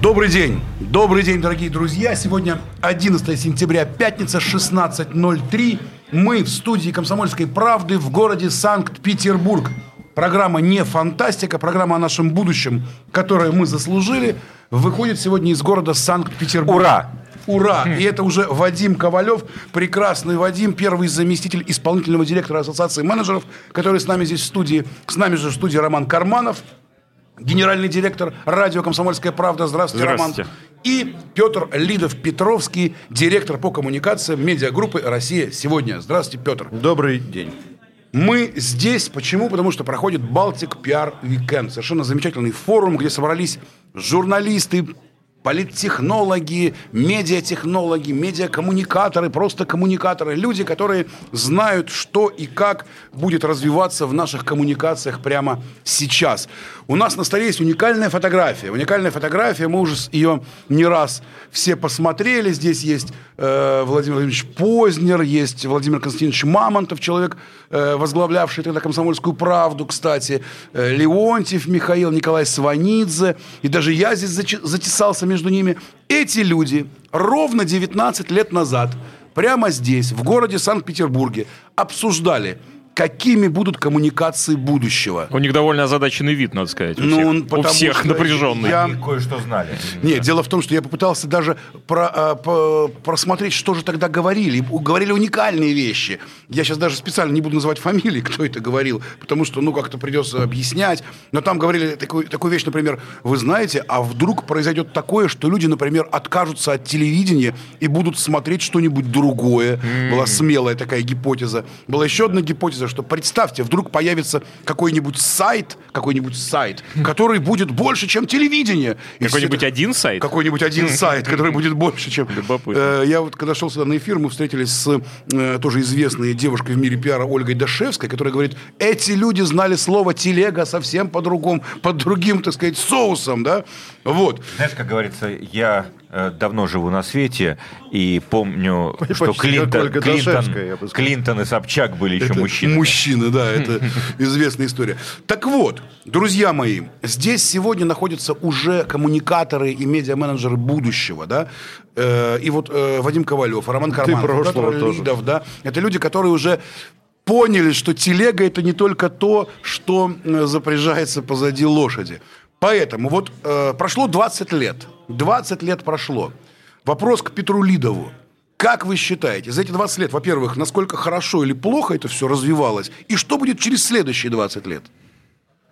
Добрый день. Добрый день, дорогие друзья. Сегодня 11 сентября, пятница, 16.03. Мы в студии «Комсомольской правды» в городе Санкт-Петербург. Программа не фантастика, программа о нашем будущем, которое мы заслужили, выходит сегодня из города Санкт-Петербург. Ура! Ура! И это уже Вадим Ковалев, прекрасный Вадим, первый заместитель исполнительного директора Ассоциации менеджеров, который с нами здесь в студии. С нами же в студии Роман Карманов, генеральный директор радио «Комсомольская правда». Здравствуйте, Здравствуйте. Роман. И Петр Лидов-Петровский, директор по коммуникациям медиагруппы «Россия сегодня». Здравствуйте, Петр. Добрый день. Мы здесь почему? Потому что проходит Балтик Пиар Weekend. Совершенно замечательный форум, где собрались журналисты, политтехнологи, медиатехнологи, медиакоммуникаторы, просто коммуникаторы. Люди, которые знают, что и как будет развиваться в наших коммуникациях прямо сейчас. У нас на столе есть уникальная фотография. Уникальная фотография, мы уже ее не раз все посмотрели. Здесь есть э, Владимир Владимирович Познер, есть Владимир Константинович Мамонтов, человек, э, возглавлявший тогда «Комсомольскую правду», кстати, э, Леонтьев Михаил, Николай Сванидзе, и даже я здесь затесался между ними. Эти люди ровно 19 лет назад прямо здесь, в городе Санкт-Петербурге, обсуждали, какими будут коммуникации будущего. У них довольно озадаченный вид, надо сказать. У Ну, всех, он у всех напряженный. я- Они кое-что знали. Нет, дело в том, что я попытался даже про- а, по- просмотреть, что же тогда говорили. Говорили уникальные вещи. Я сейчас даже специально не буду называть фамилии, кто это говорил, потому что, ну, как-то придется объяснять. Но там говорили такую, такую вещь, например, вы знаете, а вдруг произойдет такое, что люди, например, откажутся от телевидения и будут смотреть что-нибудь другое. Была смелая такая гипотеза. Была еще одна гипотеза, что представьте, вдруг появится какой-нибудь сайт, какой-нибудь сайт, который будет больше, чем телевидение. Какой-нибудь это- один сайт? какой-нибудь один сайт, который будет больше, чем... Любопытно. Э, Я вот когда шел сюда на эфир, мы встретились с э, тоже известной девушкой в мире пиара Ольгой Дашевской, которая говорит, эти люди знали слово телега совсем по-другому, под другим, так сказать, соусом, да? Вот. Знаешь, как говорится, я давно живу на свете и помню, что почти как Клинтон, Клинтон. Клинтон и Собчак были еще Это мужчинами. Мужчины, да, это известная история. Так вот, друзья мои, здесь сегодня находятся уже коммуникаторы и медиа-менеджеры будущего, да, Э, и вот э, Вадим Ковалев, Роман Карманов, прошлого. Лидов, да, это люди, которые уже поняли, что телега это не только то, что э, запряжается позади лошади. Поэтому вот э, прошло 20 лет, 20 лет прошло. Вопрос к Петру Лидову. Как вы считаете, за эти 20 лет, во-первых, насколько хорошо или плохо это все развивалось, и что будет через следующие 20 лет?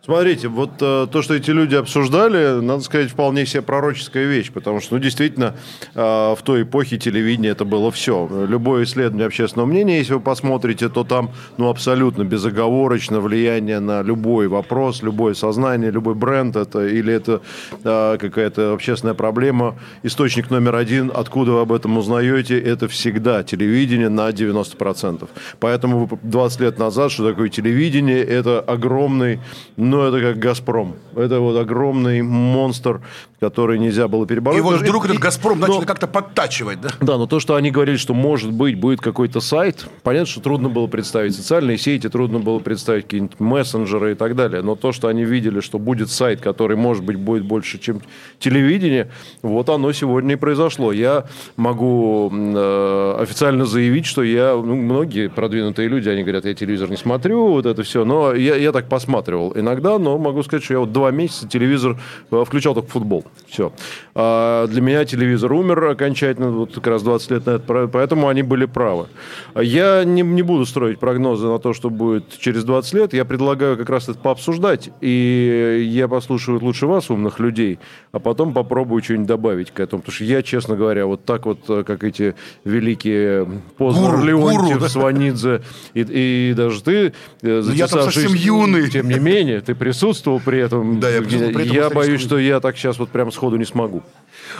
Смотрите, вот э, то, что эти люди обсуждали, надо сказать, вполне себе пророческая вещь, потому что, ну, действительно, э, в той эпохе телевидение это было все. Любое исследование общественного мнения, если вы посмотрите, то там, ну, абсолютно безоговорочно влияние на любой вопрос, любое сознание, любой бренд, это или это э, какая-то общественная проблема. Источник номер один, откуда вы об этом узнаете, это всегда телевидение на 90%. Поэтому вы 20 лет назад, что такое телевидение, это огромный, ну, это как «Газпром». Это вот огромный монстр, который нельзя было перебороть. И вот вдруг этот «Газпром» начали как-то подтачивать, да? да, но то, что они говорили, что может быть будет какой-то сайт, понятно, что трудно было представить социальные сети, трудно было представить какие-нибудь мессенджеры и так далее. Но то, что они видели, что будет сайт, который, может быть, будет больше, чем телевидение, вот оно сегодня и произошло. Я могу э, официально заявить, что я, ну, многие продвинутые люди, они говорят, я телевизор не смотрю, вот это все, но я, я так посматривал иногда, но могу сказать, что я вот два месяца телевизор э, включал только футбол. Все. А для меня телевизор умер окончательно, вот как раз 20 лет назад, поэтому они были правы. Я не, не буду строить прогнозы на то, что будет через 20 лет. Я предлагаю как раз это пообсуждать. И я послушаю лучше вас, умных людей, а потом попробую что-нибудь добавить к этому. Потому что я, честно говоря, вот так вот, э, как эти великие Познер, Леонтьев? Сванидзе и, и даже ты, э, Ну, я там затесавшись- совсем юный. Тем не менее, ты присутствовал при этом. Да, я присутствовал при этом, Я боюсь, что я так сейчас вот прямо сходу не смогу.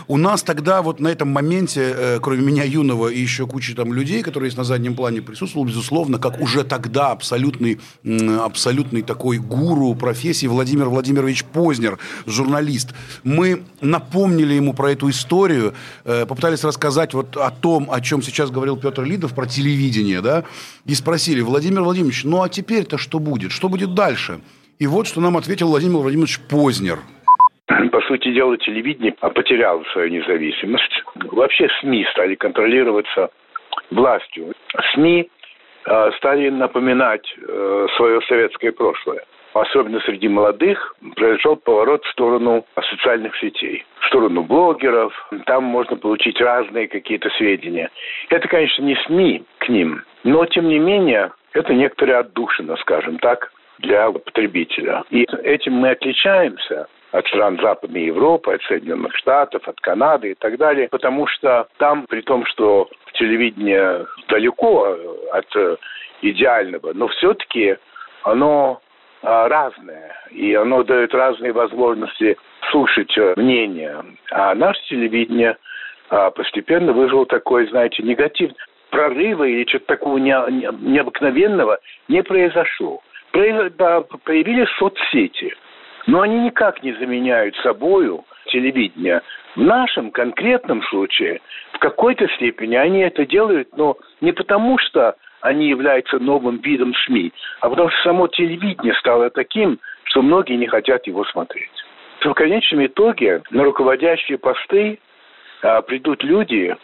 У нас тогда вот на этом моменте, э, кроме меня юного и еще кучи там людей, которые есть на заднем плане, присутствовал, безусловно, как уже тогда абсолютный, абсолютный такой гуру профессии Владимир Владимирович Познер, журналист. Мы напомнили ему про эту историю, э, попытались рассказать вот о том, о чем сейчас говорил Петр Лидов, про телевидение, да, и спросили, Владимир Владимирович, ну а теперь-то что будет? Что будет дальше? И вот что нам ответил Владимир Владимирович Познер – по сути дела, телевидение потеряло свою независимость. Вообще СМИ стали контролироваться властью. СМИ э, стали напоминать э, свое советское прошлое. Особенно среди молодых произошел поворот в сторону социальных сетей, в сторону блогеров. Там можно получить разные какие-то сведения. Это, конечно, не СМИ к ним, но, тем не менее, это некоторая отдушина, скажем так, для потребителя. И этим мы отличаемся от стран Западной Европы, от Соединенных Штатов, от Канады и так далее, потому что там, при том, что телевидение далеко от э, идеального, но все-таки оно а, разное, и оно дает разные возможности слушать э, мнения. А наше телевидение а, постепенно вызвало такой, знаете, негатив. Прорыва или чего-то такого не, не, необыкновенного не произошло. Появились соцсети – но они никак не заменяют собою телевидение. В нашем конкретном случае в какой-то степени они это делают, но не потому, что они являются новым видом СМИ, а потому что само телевидение стало таким, что многие не хотят его смотреть. В конечном итоге на руководящие посты а, придут люди,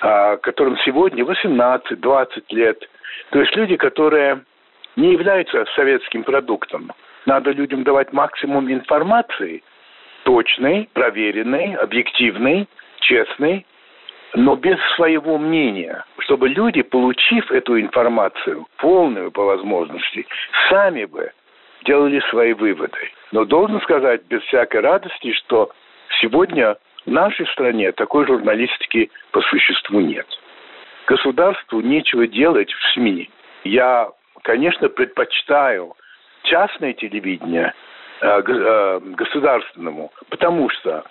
а, которым сегодня 18-20 лет. То есть люди, которые не являются советским продуктом. Надо людям давать максимум информации, точной, проверенной, объективной, честной, но без своего мнения, чтобы люди, получив эту информацию, полную по возможности, сами бы делали свои выводы. Но должен сказать без всякой радости, что сегодня в нашей стране такой журналистики по существу нет. Государству нечего делать в СМИ. Я, конечно, предпочитаю частное телевидение э, э, государственному, потому что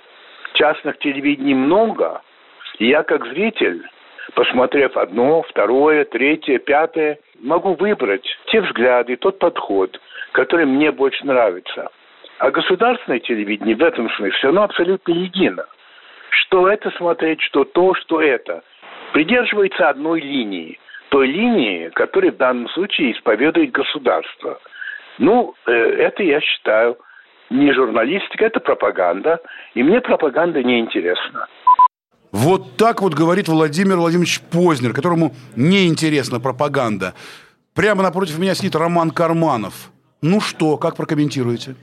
частных телевидений много, и я как зритель, посмотрев одно, второе, третье, пятое, могу выбрать те взгляды, тот подход, который мне больше нравится. А государственное телевидение в этом смысле, оно абсолютно едино. Что это смотреть, что то, что это. Придерживается одной линии. Той линии, которая в данном случае исповедует государство – ну, э, это я считаю не журналистика, это пропаганда. И мне пропаганда не интересна. Вот так вот говорит Владимир Владимирович Познер, которому не интересна пропаганда. Прямо напротив меня сидит Роман Карманов. Ну что, как прокомментируете?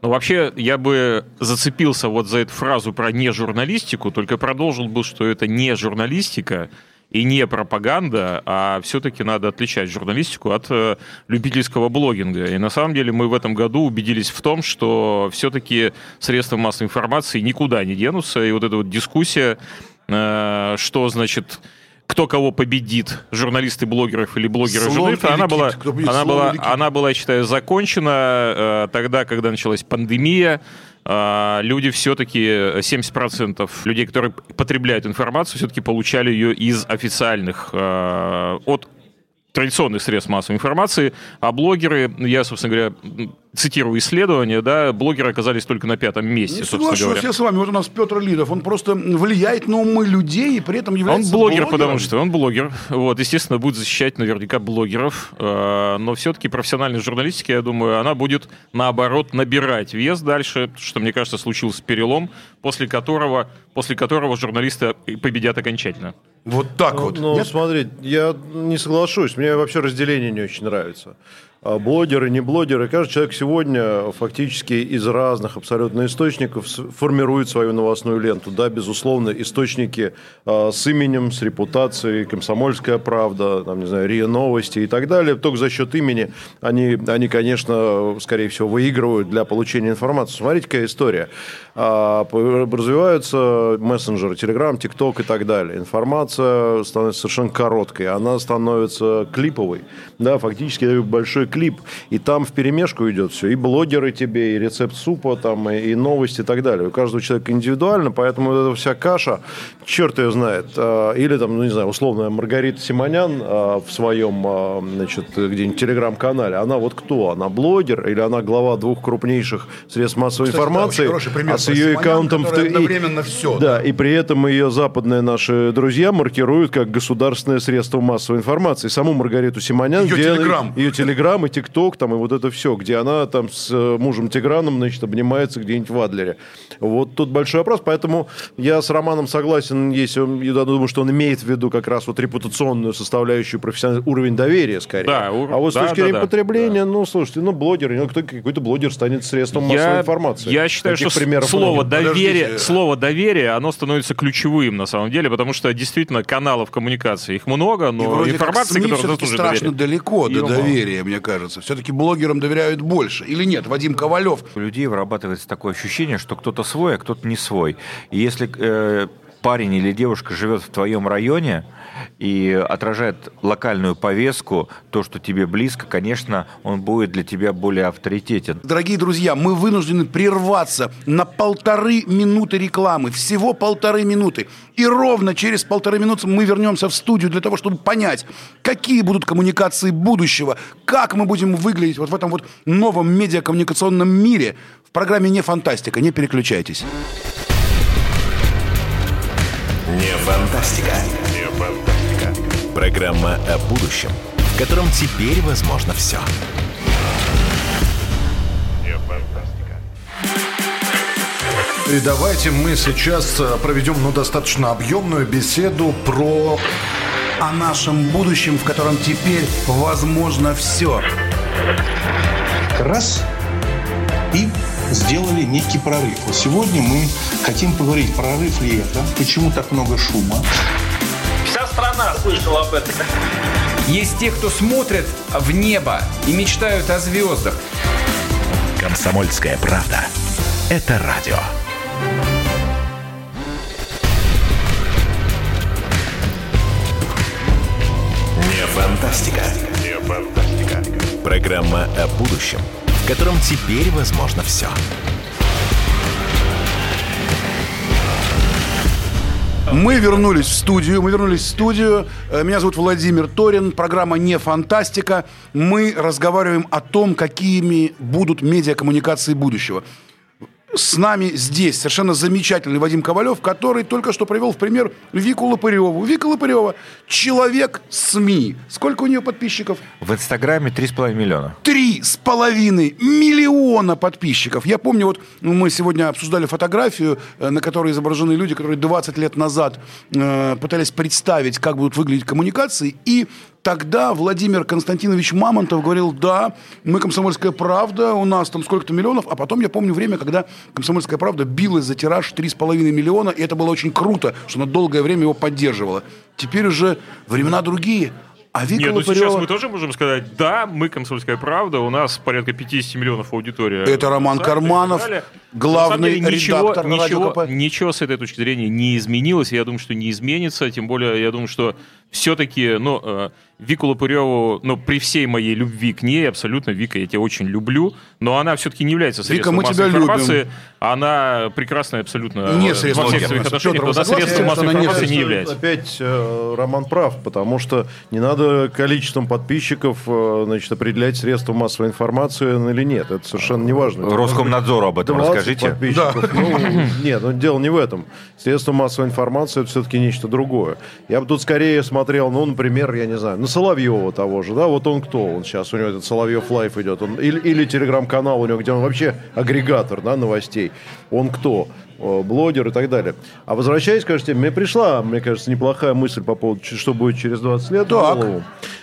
Ну, вообще, я бы зацепился вот за эту фразу про не журналистику, только продолжил бы, что это не журналистика, и не пропаганда, а все-таки надо отличать журналистику от э, любительского блогинга. И на самом деле мы в этом году убедились в том, что все-таки средства массовой информации никуда не денутся. И вот эта вот дискуссия, э, что значит кто кого победит, журналисты блогеров или блогеры журналисты, она была, она была, она была, я считаю, закончена э, тогда, когда началась пандемия, люди все-таки, 70% людей, которые потребляют информацию, все-таки получали ее из официальных, а, от традиционных средств массовой информации, а блогеры, я, собственно говоря, цитирую исследование, да, блогеры оказались только на пятом месте, ну, собственно говоря. я с вами. Вот у нас Петр Лидов, он просто влияет на умы людей и при этом является Он блогер, блогером. потому что он блогер. Вот, естественно, будет защищать наверняка блогеров. Э, но все-таки профессиональная журналистика, я думаю, она будет, наоборот, набирать вес дальше, что, мне кажется, случился перелом, после которого, после которого журналисты победят окончательно. Вот так ну, вот. Ну, Нет? смотри, я не соглашусь. Мне вообще разделение не очень нравится. А блогеры, не блогеры. Каждый человек сегодня фактически из разных абсолютно источников формирует свою новостную ленту. Да, безусловно, источники э, с именем, с репутацией, комсомольская правда, там, не знаю, РИА Новости и так далее. Только за счет имени они, они, конечно, скорее всего, выигрывают для получения информации. Смотрите, какая история. Э, развиваются мессенджеры, Телеграм, ТикТок и так далее. Информация становится совершенно короткой, она становится клиповой. Да, фактически большой клип, и там в перемешку идет все. И блогеры тебе, и рецепт супа, там, и, и новости и так далее. У каждого человека индивидуально, поэтому эта вся каша, черт ее знает. А, или там, ну не знаю, условно, Маргарита Симонян а, в своем, а, значит, где-нибудь телеграм-канале, она вот кто? Она блогер или она глава двух крупнейших средств массовой Кстати, да, информации? хороший пример а с ее Симонян, аккаунтом... в и- одновременно всё, Да, да. и при этом ее западные наши друзья маркируют как государственное средство массовой информации. Саму Маргариту Симонян... Где она- Телеграм. Ее телеграм и тикток, там, и вот это все, где она там с э, мужем Тиграном, значит, обнимается где-нибудь в Адлере. Вот тут большой вопрос, поэтому я с Романом согласен, если он, я думаю, что он имеет в виду как раз вот репутационную составляющую, профессиональный уровень доверия, скорее. Да, ур- а вот с да, точки да, зрения да, потребления, ну, слушайте, ну, блогер, ну, кто, какой-то блогер станет средством массовой Я, информации. я считаю, Таких что с- слово доверие, Подождите. слово доверие, оно становится ключевым на самом деле, потому что действительно каналов коммуникации их много, И но информация, СМИ которая заслуживает страшно доверия, далеко её до доверия, мне кажется. Все-таки блогерам доверяют больше. Или нет, Вадим Ковалев. У людей вырабатывается такое ощущение, что кто-то свой, а кто-то не свой. И если э, парень или девушка живет в твоем районе и отражает локальную повестку, то, что тебе близко, конечно, он будет для тебя более авторитетен. Дорогие друзья, мы вынуждены прерваться на полторы минуты рекламы. Всего полторы минуты. И ровно через полторы минуты мы вернемся в студию для того, чтобы понять, какие будут коммуникации будущего, как мы будем выглядеть вот в этом вот новом медиакоммуникационном мире. В программе «Не фантастика». Не переключайтесь. Не фантастика. Не фантастика. Программа о будущем, в котором теперь возможно все. Не фантастика. И давайте мы сейчас э, проведем ну, достаточно объемную беседу про... О нашем будущем, в котором теперь возможно все. раз и сделали некий прорыв. Вот сегодня мы хотим поговорить, прорыв ли это, почему так много шума. Вся страна слышала об этом. Есть те, кто смотрят в небо и мечтают о звездах. Комсомольская правда. Это радио. Не фантастика. Не фантастика. Программа о будущем, в котором теперь возможно все. Мы вернулись в студию. Мы вернулись в студию. Э, Меня зовут Владимир Торин. Программа «Не фантастика». Мы разговариваем о том, какими будут медиакоммуникации будущего. С нами здесь совершенно замечательный Вадим Ковалев, который только что привел в пример Вику Лопыреву. Вика Лопырева – человек СМИ. Сколько у нее подписчиков? В Инстаграме 3,5 миллиона. Три с половиной миллиона подписчиков. Я помню, вот мы сегодня обсуждали фотографию, э, на которой изображены люди, которые 20 лет назад э, пытались представить, как будут выглядеть коммуникации. И тогда Владимир Константинович Мамонтов говорил, да, мы «Комсомольская правда», у нас там сколько-то миллионов. А потом я помню время, когда «Комсомольская правда» билась за тираж 3,5 миллиона, и это было очень круто, что она долгое время его поддерживала. Теперь уже времена другие. А Вика Нет, ну Лопырева- сейчас мы тоже можем сказать, да, мы «Комсомольская правда», у нас порядка 50 миллионов аудитория. Это Роман сайте Карманов, главный деле, ничего, редактор ничего, КП. ничего с этой точки зрения не изменилось, я думаю, что не изменится, тем более я думаю, что все-таки, ну, э, Вику Лопыреву, ну, при всей моей любви к ней, абсолютно, Вика, я тебя очень люблю, но она все-таки не является средством мы массовой тебя информации, любим. она прекрасная абсолютно Не э, средство во всех массовой своих информации. отношениях, Петр, но средством массовой она не информации не Что является. Опять э, Роман прав, потому что не надо количеством подписчиков э, значит, определять средства массовой информации или нет. Это совершенно не важно. Роскомнадзору об этом 20 расскажите. подписчиков. Ну, нет, ну, дело не в этом. Средства массовой информации это все-таки нечто другое. Я бы тут скорее смотрел, ну, например, я не знаю, на Соловьева того же, да, вот он кто? Он сейчас, у него этот Соловьев Live идет. Он, или, или телеграм-канал у него, где он вообще агрегатор, да, новостей. Он кто? Э, блогер и так далее. А возвращаясь, кажется, мне пришла, мне кажется, неплохая мысль по поводу, что будет через 20 лет. Так.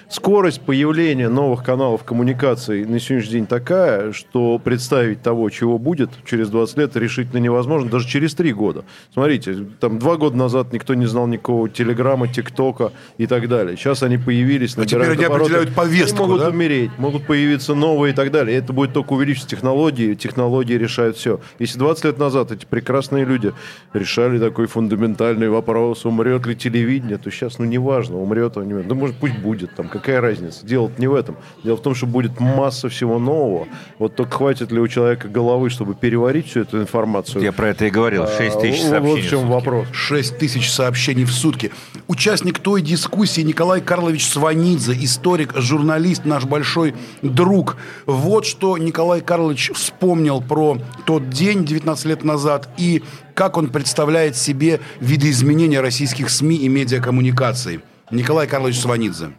Скорость появления новых каналов коммуникации на сегодняшний день такая, что представить того, чего будет через 20 лет, решительно невозможно, даже через 3 года. Смотрите, там 2 года назад никто не знал никакого телеграмма, тиктока и так далее. Сейчас они появились появились, А теперь набирают они определяют повестку, могут да? умереть, могут появиться новые и так далее. Это будет только увеличить технологии, технологии решают все. Если 20 лет назад эти прекрасные люди решали такой фундаментальный вопрос, умрет ли телевидение, то сейчас, ну, неважно, умрет он, не умрет. Ну, может, пусть будет, там, какая разница. Дело не в этом. Дело в том, что будет масса всего нового. Вот только хватит ли у человека головы, чтобы переварить всю эту информацию? Я про это и говорил. 6 тысяч А, сообщений. Вот в чем в вопрос. 6 тысяч сообщений в сутки. Участник той дискуссии Николай Карлович Сванидзе, историк, журналист, наш большой друг. Вот что Николай Карлович вспомнил про тот день 19 лет назад и как он представляет себе видоизменения российских СМИ и медиакоммуникаций. Николай Карлович Сванидзе.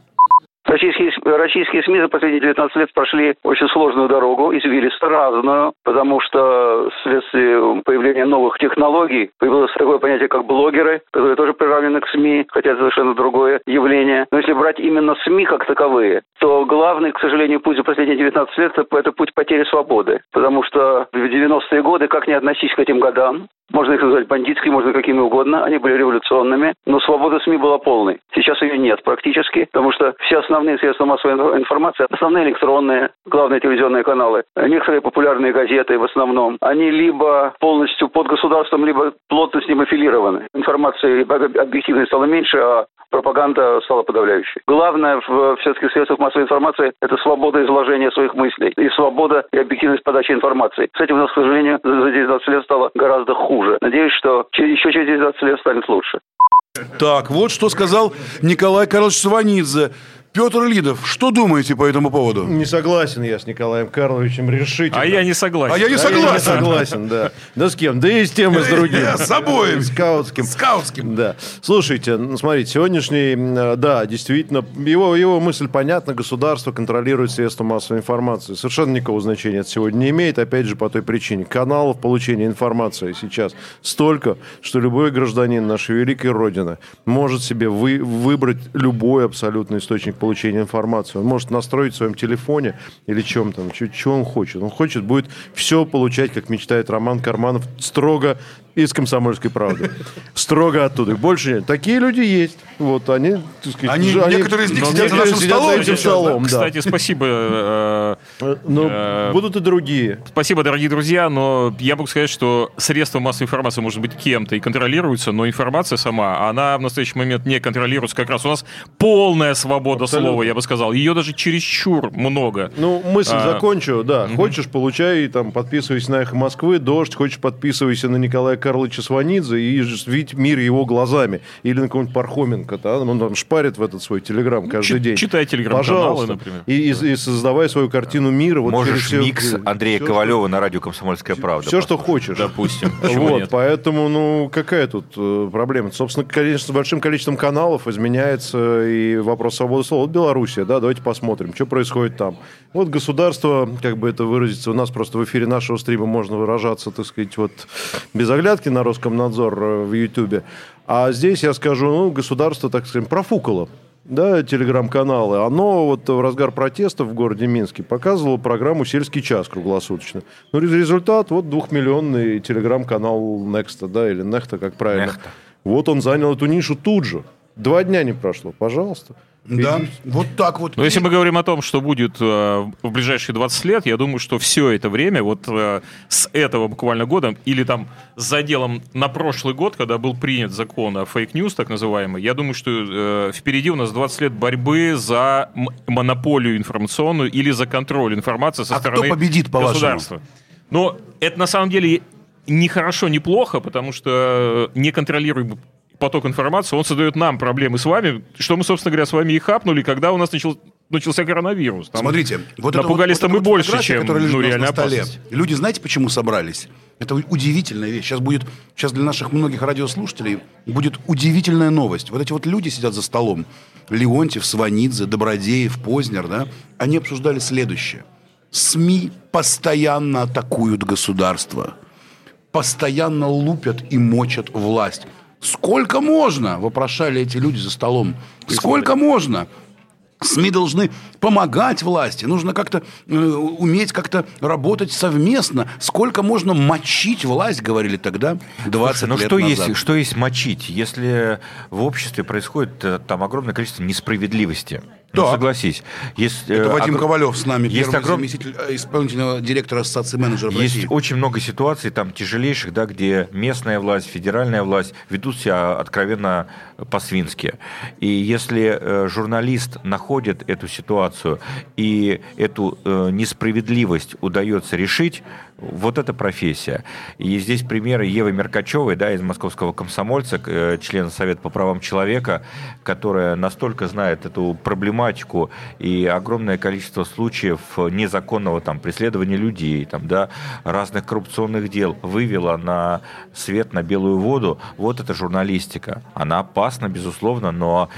Российские, российские СМИ за последние 19 лет прошли очень сложную дорогу, извилисто разную, потому что вследствие появления новых технологий появилось такое понятие, как блогеры, которые тоже приравнены к СМИ, хотя это совершенно другое явление. Но если брать именно СМИ как таковые, то главный, к сожалению, путь за последние 19 лет – это путь потери свободы. Потому что в 90-е годы, как не относись к этим годам, можно их назвать бандитскими, можно какими угодно. Они были революционными, но свобода СМИ была полной. Сейчас ее нет практически, потому что все основные средства массовой инфо- информации, основные электронные, главные телевизионные каналы, некоторые популярные газеты в основном, они либо полностью под государством, либо плотно с ним аффилированы. Информации об- объективной стало меньше, а пропаганда стала подавляющей. Главное в все-таки средствах массовой информации – это свобода изложения своих мыслей и свобода и объективность подачи информации. С этим у нас, к сожалению, за за 19 лет стало гораздо хуже. Надеюсь, что еще через 19 лет станет лучше. Так, вот что сказал Николай Карлович Сванидзе. Петр Лидов, что думаете по этому поводу? Не согласен я с Николаем Карловичем решительно. А я не согласен. А я не согласен. не согласен, да. Да с кем? Да и с тем, и с другим. Я с обоим. Скаутским. Скаутским. Да. Слушайте, ну, смотрите, сегодняшний, м, да, действительно, его, его мысль понятна, государство контролирует средства массовой информации. Совершенно никакого значения это сегодня не имеет, опять же, по той причине. Каналов получения информации сейчас столько, что любой гражданин нашей великой Родины может себе вы, выбрать любой абсолютно источник получения информации. Он может настроить в своем телефоне или чем там, что он хочет. Он хочет, будет все получать, как мечтает Роман Карманов, строго из «Комсомольской правды». Строго оттуда. Больше нет. Такие люди есть. Вот они, так сказать, Они- же- некоторые из них но сидят за нашим сидят столом за этим столом, да. Кстати, спасибо. э, Э, Ну, э, будут и другие. Спасибо, дорогие друзья, но я могу сказать, что средства массовой информации, может быть, кем-то и контролируются, но информация сама, она в настоящий момент не контролируется. Как раз у нас полная свобода Абсолютно. слова, я бы сказал. Ее даже чересчур много. Ну, мысль А, закончу, да. Хочешь, получай, там, подписывайся на «Эхо Москвы», «Дождь», хочешь, подписывайся на Николая Карловича Сванидзе и видь мир его глазами. Или на какого-нибудь Пархоменко, да? он там шпарит в этот свой телеграм каждый чит- день. читай телеграм-каналы, Пожалуйста. например. И, и- и создавай свою картину мира. Вот Можешь все- микс Андрея все, Ковалева на радио «Комсомольская правда». Все, что хочешь. Допустим. Вот, нет? поэтому, ну, какая тут э, проблема? Собственно, конечно, с большим количеством каналов изменяется и вопрос свободы слова. Вот Белоруссия, да, давайте посмотрим, что происходит там. Вот государство, как бы это выразиться, у нас просто в эфире нашего стрима можно выражаться, так сказать, вот без оглядки на Роскомнадзор э, в Ютьюбе. А здесь я скажу, ну, государство, так сказать, профукало да, телеграм-каналы, оно вот в разгар протестов в городе Минске показывало программу «Сельский час» круглосуточно. Ну, рез- результат, вот двухмиллионный телеграм-канал Nexta, да, или Нехта, как правильно. Нехта. Вот он занял эту нишу тут же. Два дня не прошло, пожалуйста. Да, вот так вот. Но если мы говорим о том, что будет э, в ближайшие 20 лет, я думаю, что все это время, вот э, с этого буквально года, или там с заделом на прошлый год, когда был принят закон о fake news, так называемый, я думаю, что э, впереди у нас 20 лет борьбы за монополию информационную или за контроль информации со А кто стороны победит, по-вашему? государства. Но это на самом деле не хорошо, не плохо, потому что э, неконтролируемый поток информации, он создает нам проблемы с вами, что мы, собственно говоря, с вами и хапнули, когда у нас начал, начался коронавирус. Там Смотрите, вот это напугались вот, вот вот больше, чем ну, реальная на столе. опасность. Люди, знаете, почему собрались? Это удивительная вещь. Сейчас будет, сейчас для наших многих радиослушателей будет удивительная новость. Вот эти вот люди сидят за столом. Леонтьев, Сванидзе, Добродеев, Познер, да? Они обсуждали следующее. СМИ постоянно атакуют государство. Постоянно лупят и мочат власть. Сколько можно? Вопрошали эти люди за столом. Сколько можно? СМИ должны помогать власти. Нужно как-то э, уметь как-то работать совместно. Сколько можно мочить власть, говорили тогда, 20 Слушай, ну лет что назад. есть, что есть мочить? Если в обществе происходит э, там огромное количество несправедливости, Ну, Так. согласись. Есть, Это э, Вадим огр- Ковалев с нами, есть первый огром- заместитель э, исполнительного директора Ассоциации менеджеров Есть России. очень много ситуаций там тяжелейших, да, где местная власть, федеральная власть ведут себя откровенно по-свински. И если э, журналист находит эту ситуацию и эту несправедливость удается решить, вот это профессия. И здесь примеры Евы Меркачевой, да, из московского комсомольца, э, члена Совета по правам человека, которая настолько знает эту проблематику и огромное количество случаев незаконного там, преследования людей, там, да, разных коррупционных дел вывела на свет, на белую воду. Вот это журналистика. Она опасна, безусловно, но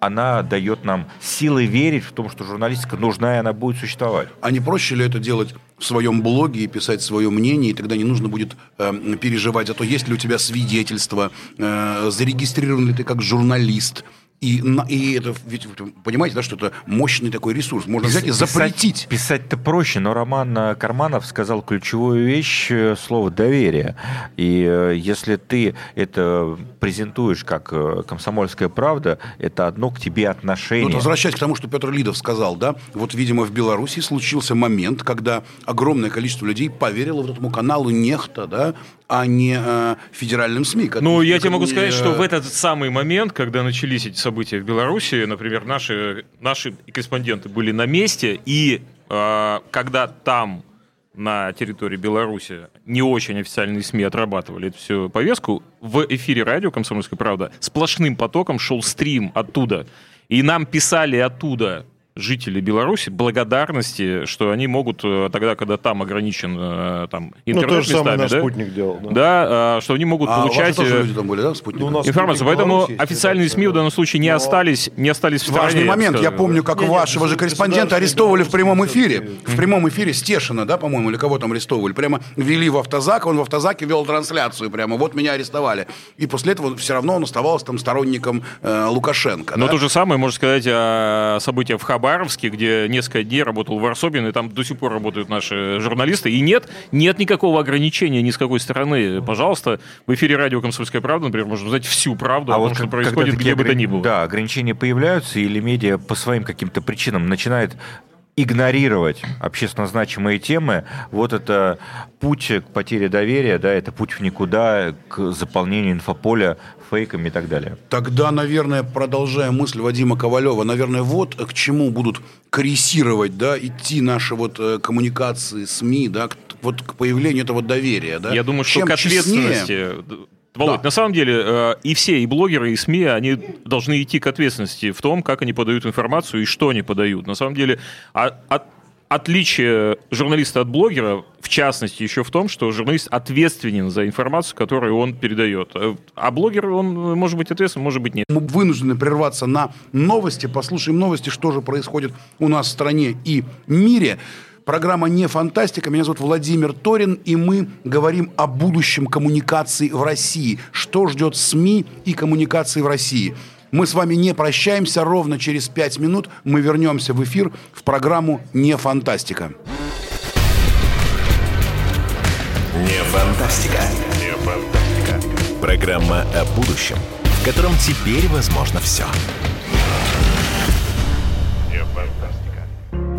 она дает нам силы верить в том, что журналистика нужна и она будет существовать. А не проще ли это делать в своем блоге и писать свое мнение, и тогда не нужно будет э, переживать за то, есть ли у тебя свидетельство, э, зарегистрирован ли ты как журналист. И, и это, ведь вы понимаете, да, что это мощный такой ресурс. Можно взять и запретить. Писать-то проще, но Роман э, Карманов сказал ключевую вещь, э, слово «доверие». И э, если ты это презентуешь как комсомольская правда, это одно к тебе отношение. вот возвращаясь к тому, что Петр Лидов сказал, да, вот, видимо, в Беларуси случился момент, когда огромное количество людей поверило вот этому каналу Нехта, да, а не э, федеральным СМИ. Ну, я тебе могу не, сказать, что в этот самый момент, когда начались эти события в Беларуси, например, наши, наши корреспонденты были на месте, и э, когда там на территории Беларуси не очень официальные СМИ отрабатывали эту всю повестку, в эфире радио «Комсомольская правда» сплошным потоком шел стрим оттуда. И нам писали оттуда жители Беларуси благодарности, что они могут э, тогда, когда там ограничен э, там, Ну, интернет то же самое местами, наш да, спутник делал. да. да, э, что они могут а у вас получать... тоже э, люди там были, да? Ну, у нас информацию. спутник Поэтому есть, официальные СМИ в данном случае не Но- остались, не остались в стороне. Важный момент. Я помню, как Не, не, вашего же государ- корреспондента арестовывали в прямом эфире. В прямом эфире Стешина, да, по-моему, или кого там арестовывали. Прямо ввели в автозак, он в автозаке вел трансляцию прямо. Вот меня арестовали. И после этого все равно он оставался там сторонником э, Лукашенко. Но да? то же самое можно сказать о событиях в Хабаровске, где несколько дней работал Варсобин, и там до сих пор работают наши журналисты. И нет, нет никакого ограничения ни с какой стороны. Пожалуйста, в эфире радио «Комсомольская правда», например, можно узнать всю правду о том, что как- происходит когда где бы то ни было. Да, ограничения появляются, или медиа по своим каким-то причинам начинает игнорировать общественно значимые темы, вот это путь к потере доверия, да, это путь в никуда, к заполнению инфополя фейками и так далее. Тогда, наверное, продолжая мысль Вадима Ковалева, наверное, вот к чему будут корректировать, да, идти наши вот э, коммуникации, СМИ, да, к- вот к появлению этого доверия, да. Я думаю, что Чем к честнее- ответственности... Володь, Да. на самом деле э, и все, и блогеры, и СМИ, они должны идти к ответственности в том, как они подают информацию и что они подают. На самом деле, а- от- отличие журналиста от блогера, в частности, еще в том, что журналист ответственен за информацию, которую он передает. Э, А блогер, он может быть ответственен, может быть нет. Мы вынуждены прерваться на новости. Послушаем новости, что же происходит у нас в стране и мире. Программа «Не фантастика». Меня зовут Владимир Торин, и мы говорим о будущем коммуникаций в России. Что ждет СМИ и коммуникации в России. Мы с вами не прощаемся. Ровно через пять минут мы вернемся в эфир в программу «Не фантастика». Не фантастика. Не фантастика. Программа о будущем, в котором теперь возможно все. Не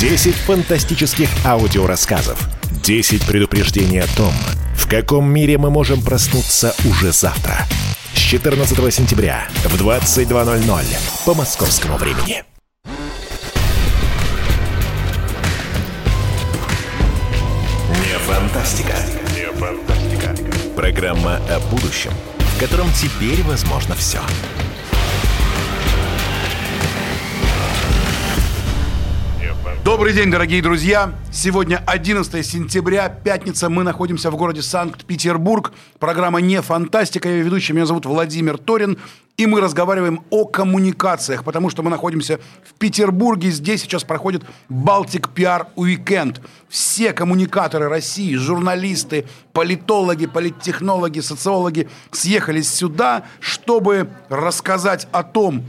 10 фантастических аудиорассказов. 10 предупреждений о том, в каком мире мы можем проснуться уже завтра. С 14 сентября в 22.00 по московскому времени. Не фантастика. Не фантастика. Программа о будущем, в котором теперь возможно все. Не Добрый день, дорогие друзья! Сегодня 11 сентября, пятница. Мы находимся в городе Санкт-Петербург. Программа «Не фантастика». Я ведущий, меня зовут Владимир Торин. И мы разговариваем о коммуникациях, потому что мы находимся в Петербурге. Здесь сейчас проходит Балтик Пиар Уикенд. Все коммуникаторы России, журналисты, политологи, политтехнологи, социологи съехались сюда, чтобы рассказать о том,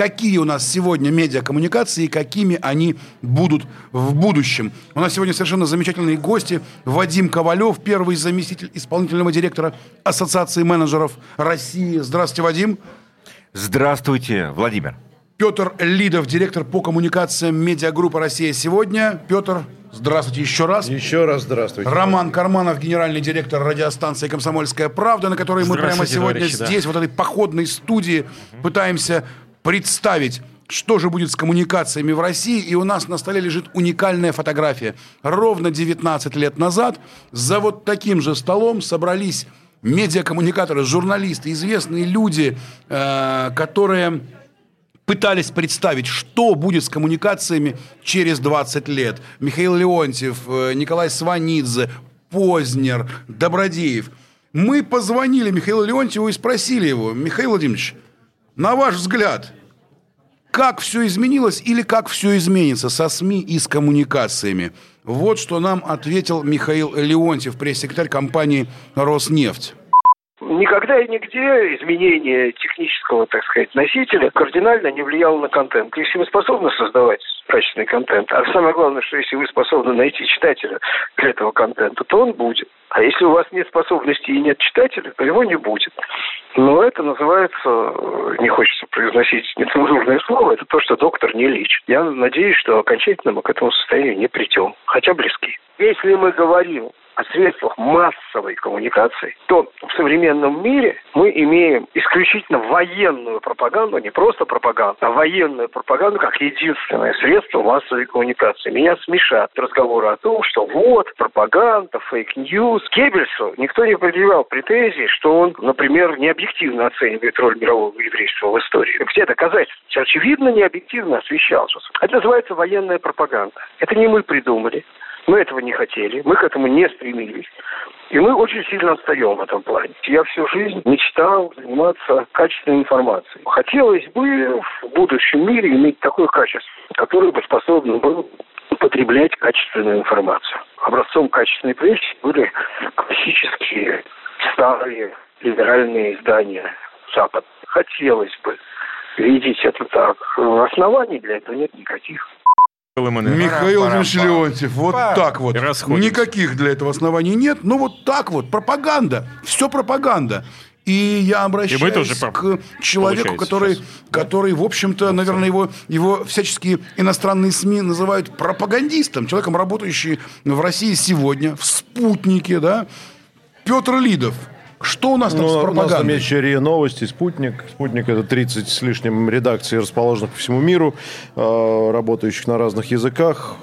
какие у нас сегодня медиакоммуникации и какими они будут в будущем. У нас сегодня совершенно замечательные гости. Вадим Ковалев, первый заместитель исполнительного директора Ассоциации менеджеров России. Здравствуйте, Вадим. Здравствуйте, Владимир. Петр Лидов, директор по коммуникациям медиагруппы «Россия сегодня». Петр, здравствуйте еще раз. Еще раз здравствуйте. Роман Карманов, генеральный директор радиостанции «Комсомольская правда», на которой мы прямо сегодня здесь, да. вот этой походной студии, угу. пытаемся представить, что же будет с коммуникациями в России, и у нас на столе лежит уникальная фотография. Ровно 19 лет назад за вот таким же столом собрались медиакоммуникаторы, журналисты, известные люди, э, которые пытались представить, что будет с коммуникациями через 20 лет. Михаил Леонтьев, э, Николай Сванидзе, Познер, Добродеев. Мы позвонили Михаилу Леонтьеву и спросили его, Михаил Владимирович, на ваш взгляд, как все изменилось или как все изменится со СМИ и с коммуникациями? Вот что нам ответил Михаил Леонтьев, пресс-секретарь компании «Роснефть». Никогда и нигде изменение технического, так сказать, носителя кардинально не влияло на контент. Если вы способны создавать качественный контент, а самое главное, что если вы способны найти читателя для этого контента, то он будет. А если у вас нет способности и нет читателя, то его не будет. Но это называется, не хочется произносить нецензурное слово, это то, что доктор не лечит. Я надеюсь, что окончательно мы к этому состоянию не придем, хотя близки. Если мы говорим о средствах массовой коммуникации, то в современном мире мы имеем исключительно военную пропаганду, не просто пропаганду, а военную пропаганду как единственное средство массовой коммуникации. Меня смешат разговоры о том, что вот пропаганда, fake news. Геббельсу никто не предъявлял претензий, что он, например, необъективно оценивает роль мирового еврейства в истории. Где доказательства? Очевидно, необъективно освещался. Это называется военная пропаганда. Это не мы придумали. Мы этого не хотели, мы к этому не стремились. И мы очень сильно отстаем в этом плане. Я всю жизнь мечтал заниматься качественной информацией. Хотелось бы в будущем мире иметь такое качество, которое бы способно было употреблять качественную информацию. Образцом качественной прессы были классические старые либеральные издания Запада. Хотелось бы видеть это так. Оснований для этого нет никаких. Михаил Владимирович Леонтьев, вот так вот. Никаких для этого оснований нет, но вот так вот. Пропаганда. Все пропаганда. И я обращаюсь и тоже к человеку, который, который, в общем-то, наверное, его, его всяческие иностранные СМИ называют пропагандистом, человеком, работающим в России сегодня, в «Спутнике», да, Петр Лидов. Что у нас там ну, с пропагандой? У нас там есть еще РИА Новости, Спутник. Спутник – это 30 с лишним редакций, расположенных по всему миру, э, работающих на разных языках.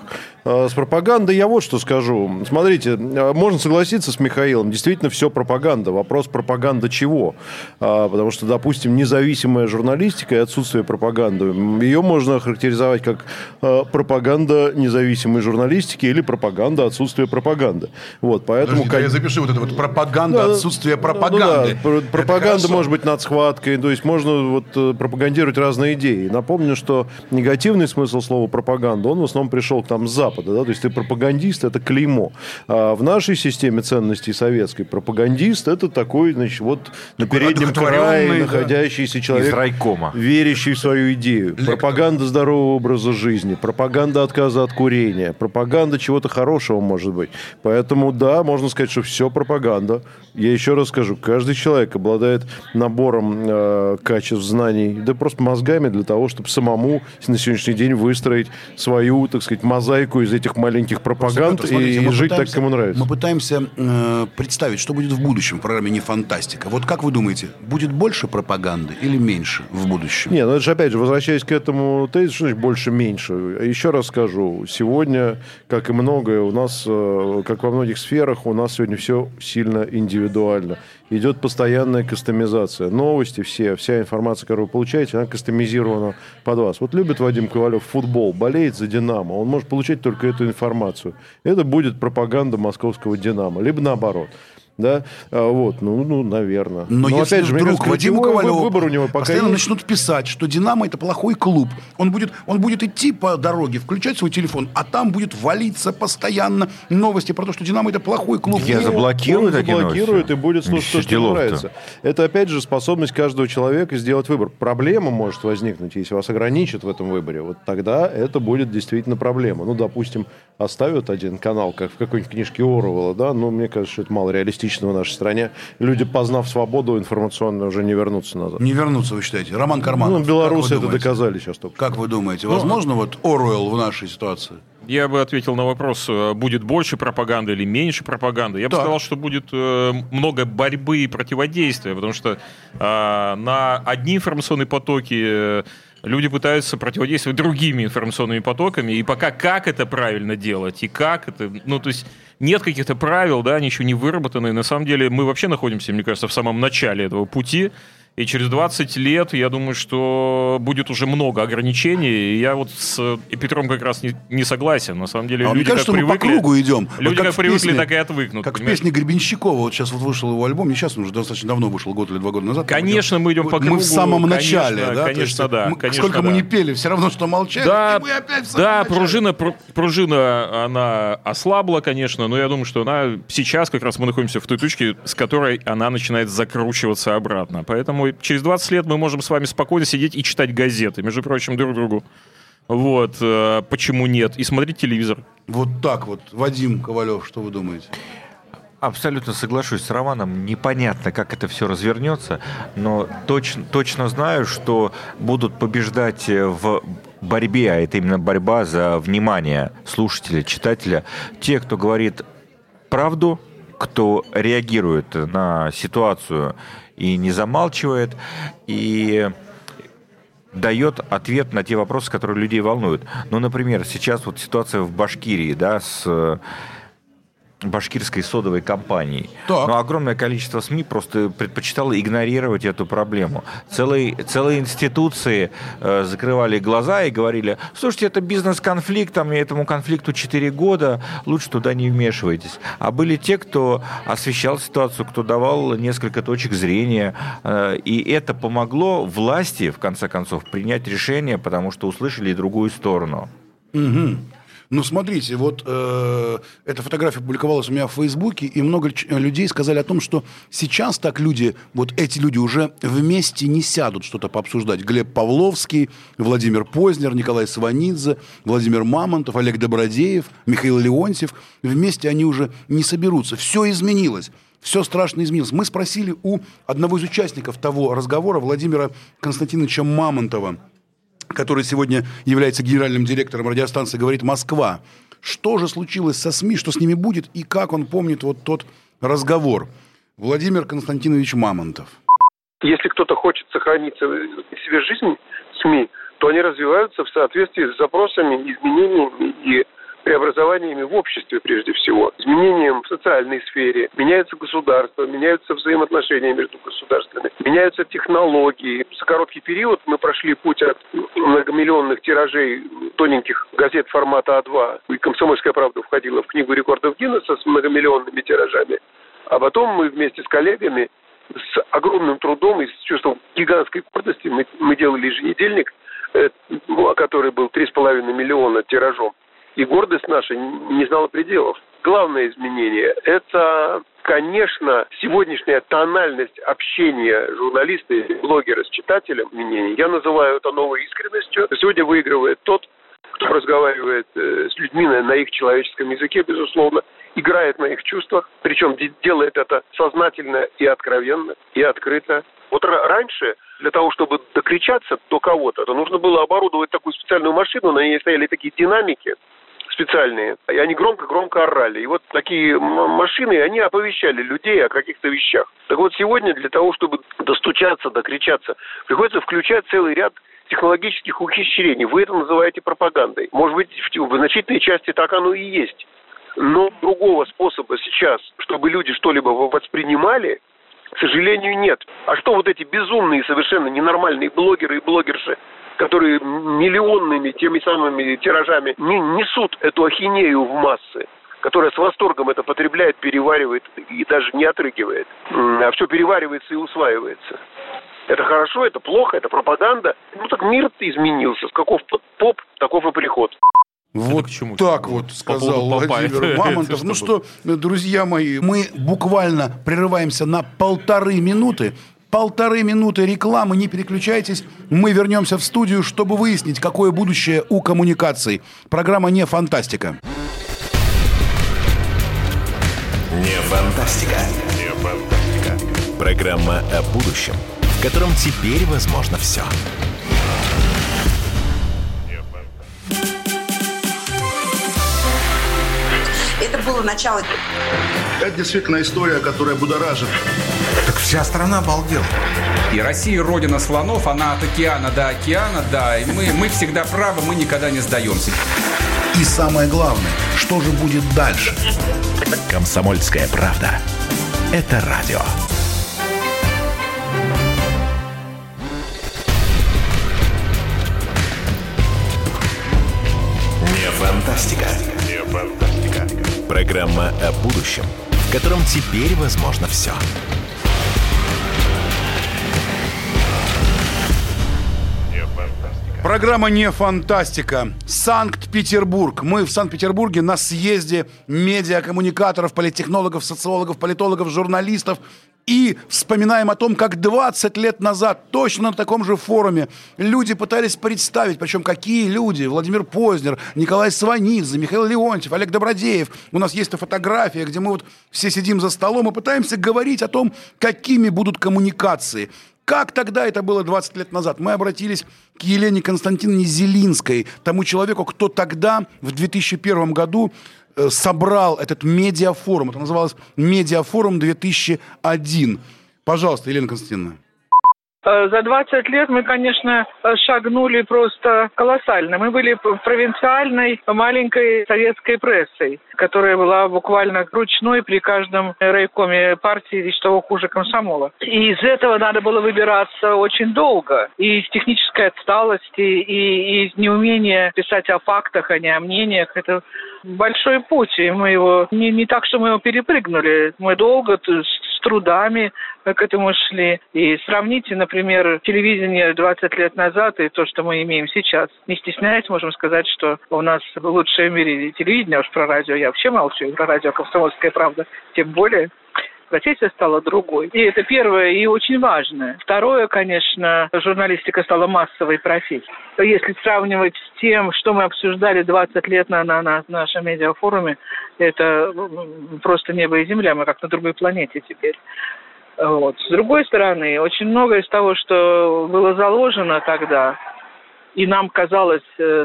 Э, с пропагандой я вот что скажу. Смотрите, э, можно согласиться с Михаилом. Действительно, все пропаганда. Вопрос пропаганда чего? А, потому что, допустим, независимая журналистика и отсутствие пропаганды. Ее можно характеризовать как э, пропаганда независимой журналистики или пропаганда отсутствия пропаганды. Вот, поэтому... Подожди, как... я запишу вот это вот пропаганда, да, отсутствие пропаганды. Ну, да, пропаганда может быть над схваткой. То есть можно вот пропагандировать разные идеи. Напомню, что негативный смысл слова пропаганда, он в основном пришел к нам с Запада Запада. Да? То есть ты пропагандист – это клеймо. А в нашей системе ценностей советской пропагандист – это такой, значит, вот на переднем крае да. находящийся человек, райкома. верящий в свою идею. Лектор. Пропаганда здорового образа жизни, пропаганда отказа от курения, пропаганда чего-то хорошего, может быть. Поэтому, да, можно сказать, что все пропаганда. Я еще раз скажу, каждый человек обладает набором э, качеств, знаний, да просто мозгами для того, чтобы самому на сегодняшний день выстроить свою, так сказать, мозаику из из этих маленьких пропаганд Петр, смотрите, и мы жить так, пытаемся- как ему нравится. Мы пытаемся э, представить, что будет в будущем в программе «Не фантастика». Вот как вы думаете, будет больше пропаганды или меньше в будущем? Не, ну это же опять же, возвращаясь к этому тезису, что значит больше-меньше. Еще раз скажу, сегодня, как и многое, у нас, э, как во многих сферах, у нас сегодня все сильно индивидуально. Идет постоянная кастомизация. Новости все, вся информация, которую вы получаете, она кастомизирована под вас. Вот любит Вадим Ковалев футбол, болеет за «Динамо», он может получать только эту информацию. Это будет пропаганда московского «Динамо», либо наоборот. Да, А, вот, ну, ну, наверное. Но, если опять же, вдруг кажется, Вадиму Ковалеву выбор у него пока постоянно есть. начнут писать, что «Динамо» — это плохой клуб. Он будет, он будет идти по дороге, включать свой телефон, а там будет валиться постоянно новости про то, что «Динамо» — это плохой клуб. Я И- заблокирую такие заблокирует и будет слушать то, что ему нравится. Это, опять же, способность каждого человека сделать выбор. Проблема может возникнуть, если вас ограничат в этом выборе. Вот тогда это будет действительно проблема. Ну, допустим, оставят один канал, как в какой-нибудь книжке Оруэлла, да, но мне кажется, что это мало реалистично в нашей стране. Люди, познав свободу информационную, уже не вернутся назад. Не вернутся, вы считаете? Роман Карманов. Ну, белорусы это думаете? доказали сейчас только. Как вы думаете, возможно вот Оруэлл в нашей ситуации? Я бы ответил на вопрос, э, будет больше пропаганды или меньше пропаганды. Я бы Так. сказал, что будет э, много борьбы и противодействия, потому что э, на одни информационные потоки люди пытаются противодействовать другими информационными потоками, и пока как это правильно делать, и как это, ну, то есть нет каких-то правил, да, они еще не выработаны. На самом деле мы вообще находимся, мне кажется, в самом начале этого пути, и через 20 лет, я думаю, что будет уже много ограничений. И я вот с Петром как раз не, не согласен. На самом деле, А мне люди кажется, как что мы по привыкли, кругу идем. Люди Вот как, в привыкли, песне- так и отвыкнут. Как в понимаешь? песне Гребенщикова, вот сейчас вот вышел его альбом, не сейчас, он уже достаточно давно вышел, год или два года назад. Конечно, мы идем по Мы кругу. в самом конечно, начале, да? То Конечно, есть да. мы- конечно, сколько мы да. не пели, все равно, что молчали, Да, и мы опять в самом да, начале. пружина, пру- пружина, она ослабла, конечно, но я думаю, что она сейчас как раз мы находимся в той точке, с которой она начинает закручиваться обратно. Поэтому через 20 лет мы можем с вами спокойно сидеть и читать газеты, между прочим, друг другу. Вот, э, почему нет? И смотреть телевизор. Вот так вот. Вадим Ковалев, что вы думаете? Абсолютно соглашусь с Романом. Непонятно, как это все развернется, но точно, точно знаю, что будут побеждать э, в борьбе, а это именно борьба за внимание слушателя, читателя, те, кто говорит правду, кто реагирует на ситуацию и не замалчивает, и дает ответ на те вопросы, которые людей волнуют. Ну, например, сейчас вот ситуация в Башкирии, да, с башкирской содовой компанией. Но огромное количество СМИ просто предпочитало игнорировать эту проблему. Целые, целые институции э, закрывали глаза и говорили, слушайте, это бизнес-конфликт, там, и этому конфликту 4 года, лучше туда не вмешивайтесь. А были те, кто освещал ситуацию, кто давал несколько точек зрения, э, и это помогло власти, в конце концов, принять решение, потому что услышали и другую сторону. Мгм. Ну, смотрите, вот э, эта фотография публиковалась у меня в Фейсбуке, и много людей сказали о том, что сейчас так люди, вот эти люди уже вместе не сядут что-то пообсуждать. Глеб Павловский, Владимир Познер, Николай Сванидзе, Владимир Мамонтов, Олег Добродеев, Михаил Леонтьев. Вместе они уже не соберутся. Все изменилось. Все страшно изменилось. Мы спросили у одного из участников того разговора, Владимира Константиновича Мамонтова, который сегодня является генеральным директором радиостанции «Говорит Москва». Что же случилось со СМИ, что с ними будет и как он помнит вот тот разговор? Владимир Константинович Мамонтов. Если кто-то хочет сохранить себе жизнь СМИ, то они развиваются в соответствии с запросами, изменениями и преобразованиями в обществе прежде всего, изменением в социальной сфере, меняется государство, меняются взаимоотношения между государствами, меняются технологии. За короткий период мы прошли путь от многомиллионных тиражей тоненьких газет формата А2, и «Комсомольская правда» входила в книгу рекордов Гиннесса с многомиллионными тиражами, а потом мы вместе с коллегами с огромным трудом и с чувством гигантской гордости мы, мы делали еженедельник, э, ну, который был 3,5 миллиона тиражом. И гордость наша не знала пределов. Главное изменение – это, конечно, сегодняшняя тональность общения журналиста и блогера с читателем мнений. Я называю это новой искренностью. Сегодня выигрывает тот, кто разговаривает э, с людьми на, их человеческом языке, безусловно, играет на их чувствах, причем де- делает это сознательно и откровенно, и открыто. Вот ра- раньше для того, чтобы докричаться до кого-то, то нужно было оборудовать такую специальную машину, на ней стояли такие динамики, специальные, и они громко-громко орали. И вот такие машины, они оповещали людей о каких-то вещах. Так вот, сегодня для того, чтобы достучаться, докричаться, приходится включать целый ряд технологических ухищрений. Вы это называете пропагандой. Может быть, в значительной части так оно и есть. Но другого способа сейчас, чтобы люди что-либо воспринимали, к сожалению, нет. А что вот эти безумные, совершенно ненормальные блогеры и блогерши, которые миллионными теми самыми тиражами не несут эту ахинею в массы, которая с восторгом это потребляет, переваривает и даже не отрыгивает, а все переваривается и усваивается. Это хорошо, это плохо, это пропаганда. Ну так мир изменился. Каков поп, таков и приход. Вот так вот сказал Владимир Мамонтов. Ну что, друзья мои, мы буквально прерываемся на полторы минуты. Полторы минуты рекламы, не переключайтесь. Мы вернемся в студию, чтобы выяснить, какое будущее у коммуникаций. Программа «Не фантастика». Не фантастика. Не фантастика. Программа о будущем, в котором теперь возможно все. Это было начало. Это действительно история, которая будоражит. Вся страна обалдела. И Россия родина слонов, она от океана до океана, да. И мы, мы всегда правы, мы никогда не сдаемся. И самое главное, что же будет дальше? Комсомольская правда. Это радио. Не фантастика. Не фантастика. Программа о будущем, в котором теперь возможно все. Программа «Не фантастика». Санкт-Петербург. Мы в Санкт-Петербурге на съезде медиакоммуникаторов, политтехнологов, социологов, политологов, журналистов. И вспоминаем о том, как 20 лет назад, точно на таком же форуме, люди пытались представить, причем какие люди. Владимир Познер, Николай Сванидзе, Михаил Леонтьев, Олег Добродеев. У нас есть фотография, где мы вот все сидим за столом и пытаемся говорить о том, какими будут коммуникации. Как тогда это было 20 лет назад? Мы обратились к Елене Константиновне Зелинской, тому человеку, кто тогда, в 2001 году, э, собрал этот медиафорум. Это называлось «Медиафорум 2001». Пожалуйста, Елена Константиновна. Э, За 20 лет мы, конечно, шагнули просто колоссально. Мы были провинциальной маленькой советской прессой, которая была буквально ручной при каждом райкоме партии, и что хуже комсомола. И из этого надо было выбираться очень долго. И из технической отсталости, и из неумения писать о фактах, а не о мнениях. Это большой путь, и мы его... Не, не так, что мы его перепрыгнули. Мы долго трудами к этому шли. И сравните, например, телевидение 20 лет назад и то, что мы имеем сейчас. Не стесняясь, можем сказать, что у нас лучшее в мире телевидение, уж про радио я вообще молчу, про радио «Комсомольская правда» тем более профессия стала другой. И это первое и очень важное. Второе, конечно, журналистика стала массовой профессией. Если сравнивать с тем, что мы обсуждали 20 лет на, на, на нашем медиафоруме, это просто небо и земля. Мы как на другой планете теперь. Вот. С другой стороны, очень многое из того, что было заложено тогда, и нам казалось,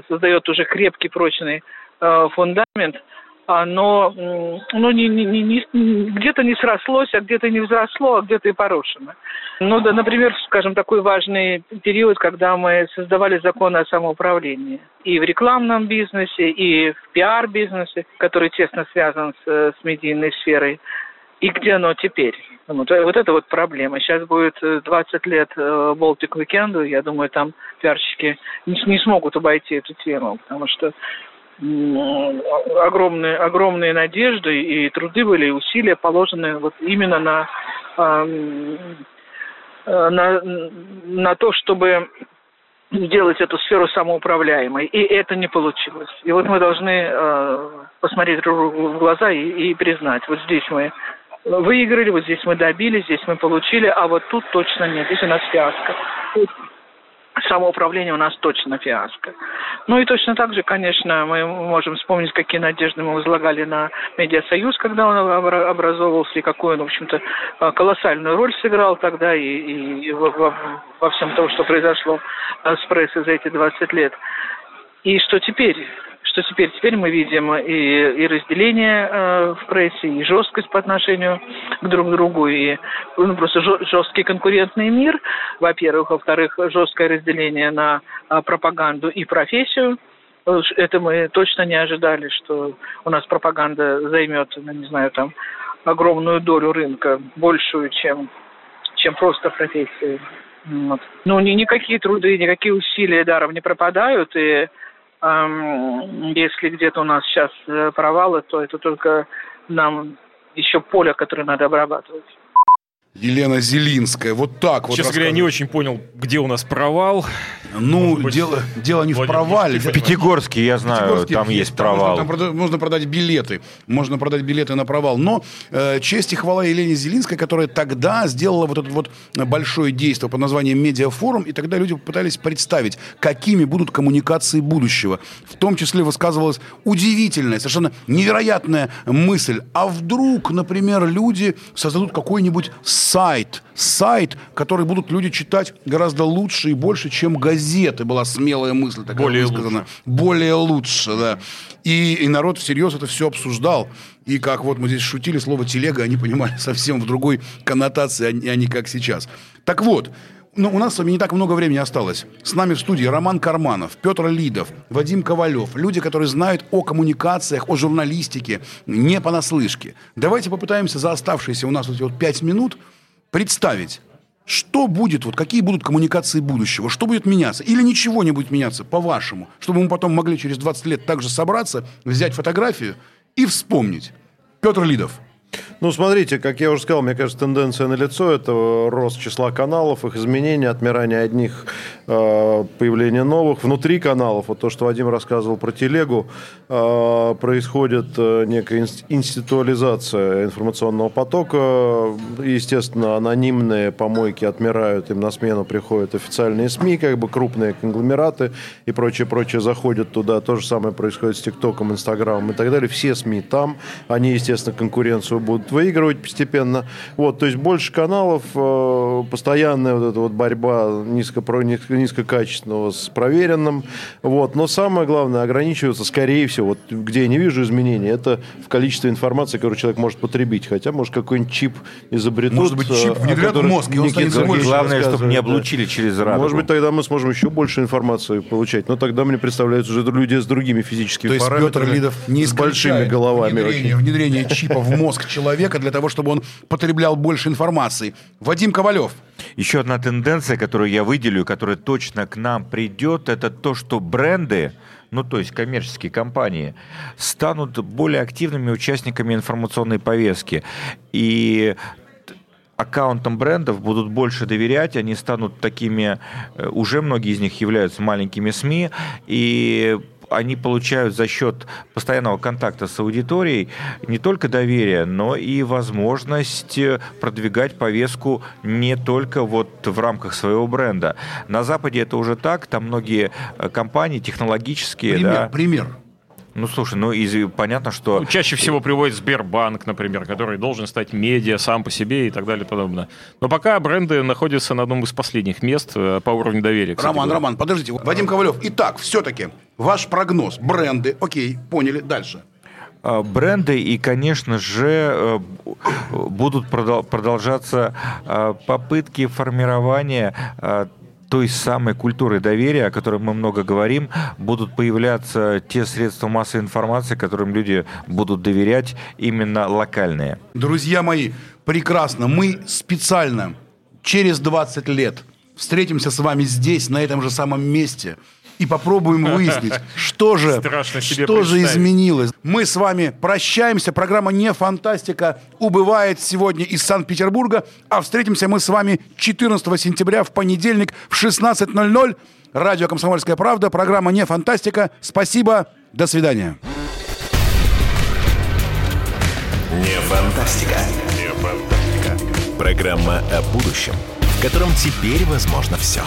создает уже крепкий, прочный фундамент – оно ну, не, не, не, где-то не срослось, а где-то не взросло, а где-то и порушено. Ну, да, например, скажем, такой важный период, когда мы создавали законы о самоуправлении. И в рекламном бизнесе, и в пиар-бизнесе, который тесно связан с, с медийной сферой. И где оно теперь? Вот, вот это вот проблема. Сейчас будет 20 лет Болтик Уикенду. Я думаю, там пиарщики не, не смогут обойти эту тему, потому что огромные, огромные надежды и труды были, и усилия положены вот именно на, на, на то, чтобы сделать эту сферу самоуправляемой. И это не получилось. И вот мы должны посмотреть друг другу в глаза и, и признать, вот здесь мы выиграли, вот здесь мы добились, здесь мы получили, а вот тут точно нет, здесь у нас фиаско самоуправление у нас точно фиаско. Ну и точно так же, конечно, мы можем вспомнить, какие надежды мы возлагали на Медиасоюз, когда он образовывался, и какую он, в общем-то, колоссальную роль сыграл тогда и, и во, во всем том, что произошло с прессой за эти 20 лет. И что теперь? Что теперь, теперь мы видим и, и разделение э, в прессе, и жесткость по отношению к друг другу, и ну, просто жесткий конкурентный мир, во-первых. Во-вторых, жесткое разделение на э, пропаганду и профессию. Это мы точно не ожидали, что у нас пропаганда займет, ну, не знаю, там, огромную долю рынка, большую, чем, чем просто профессия. Вот. Ну, ни, никакие труды, никакие усилия даром не пропадают, и если где-то у нас сейчас э, провалы, то это только нам еще поле, которое надо обрабатывать. Елена Зелинская. Вот так вот. Честно говоря, я не очень понял, где у нас провал. Ну, быть, дело, дело не в провале. В Пятигорске, я знаю, Пятигорске, там есть провал. Можно, там можно продать билеты. Можно продать билеты на провал. Но э, честь и хвала Елене Зелинской, которая тогда сделала вот это вот большое действие под названием «Медиафорум», и тогда люди попытались представить, какими будут коммуникации будущего. В том числе высказывалась удивительная, совершенно невероятная мысль. А вдруг, например, люди создадут какой-нибудь сайт, сайт, который будут люди читать гораздо лучше и больше, чем газеты. Была смелая мысль такая Более высказана. лучше. Более лучше, да. И, и народ всерьез это все обсуждал. И как вот мы здесь шутили, слово телега они понимали совсем в другой коннотации, а не, а как сейчас. Так вот, ну, у нас с вами не так много времени осталось. С нами в студии Роман Карманов, Петр Лидов, Вадим Ковалев. Люди, которые знают о коммуникациях, о журналистике, не понаслышке. Давайте попытаемся за оставшиеся у нас вот эти вот пять минут представить, что будет, вот какие будут коммуникации будущего, что будет меняться, или ничего не будет меняться, по-вашему, чтобы мы потом могли через 20 лет также собраться, взять фотографию и вспомнить. Петр Лидов. Ну, смотрите, как я уже сказал, мне кажется, тенденция на лицо это рост числа каналов, их изменение, отмирание одних, э, появление новых. Внутри каналов, вот то, что Вадим рассказывал про телегу, э, происходит э, некая институализация информационного потока. Естественно, анонимные помойки отмирают, им на смену приходят официальные СМИ, как бы крупные конгломераты и прочее, прочее заходят туда. То же самое происходит с ТикТоком, Инстаграмом и так далее. Все СМИ там, они, естественно, конкуренцию будут выигрывать постепенно. Вот, то есть больше каналов, э, постоянная вот эта вот борьба низко, низко, низкокачественного с проверенным. Вот. Но самое главное, ограничиваться, скорее всего, вот, где я не вижу изменений, это в количестве информации, которую человек может потребить. Хотя, может, какой-нибудь чип изобретут. Может быть, чип э, внедрят в мозг, и он станет больше Главное, чтобы не облучили да. через радугу. Может быть, тогда мы сможем еще больше информации получать. Но тогда мне представляются уже люди с другими физическими То есть параметрами. Петр Лидов не с большими головами. Внедрение, внедрение чипа в мозг человека для того, чтобы он потреблял больше информации. Вадим Ковалев. Еще одна тенденция, которую я выделю, которая точно к нам придет, это то, что бренды, ну то есть коммерческие компании, станут более активными участниками информационной повестки. И аккаунтам брендов будут больше доверять, они станут такими, э, уже многие из них являются маленькими СМИ, и они получают за счет постоянного контакта с аудиторией не только доверие, но и возможность э, продвигать повестку не только вот в рамках своего бренда. На Западе это уже так, там многие э, компании технологические... Пример, да, пример. Ну, слушай, ну, из, понятно, что... Ну, чаще всего приводит Сбербанк, например, который должен стать медиа сам по себе и так далее и подобное. Но пока бренды находятся на одном из последних мест э, по уровню доверия. Роман, говоря. Роман, подождите. Вадим Ковалев, итак, все-таки ваш прогноз. Бренды, окей, поняли, дальше а, бренды и, конечно же, э, будут продолжаться а, попытки формирования а, той самой культуры доверия, о которой мы много говорим, будут появляться те средства массовой информации, которым люди будут доверять, именно локальные. Друзья мои, прекрасно. Мы специально через 20 лет встретимся с вами здесь, на этом же самом месте – и попробуем выяснить, что же, что же изменилось. Мы с вами прощаемся. Программа «Не фантастика» убывает сегодня из Санкт-Петербурга, а встретимся мы с вами 14 сентября в понедельник в 16.00. Радио «Комсомольская правда», программа «Не фантастика». Спасибо, до свидания. Не фантастика. Не фантастика. Программа о будущем, в котором теперь возможно все.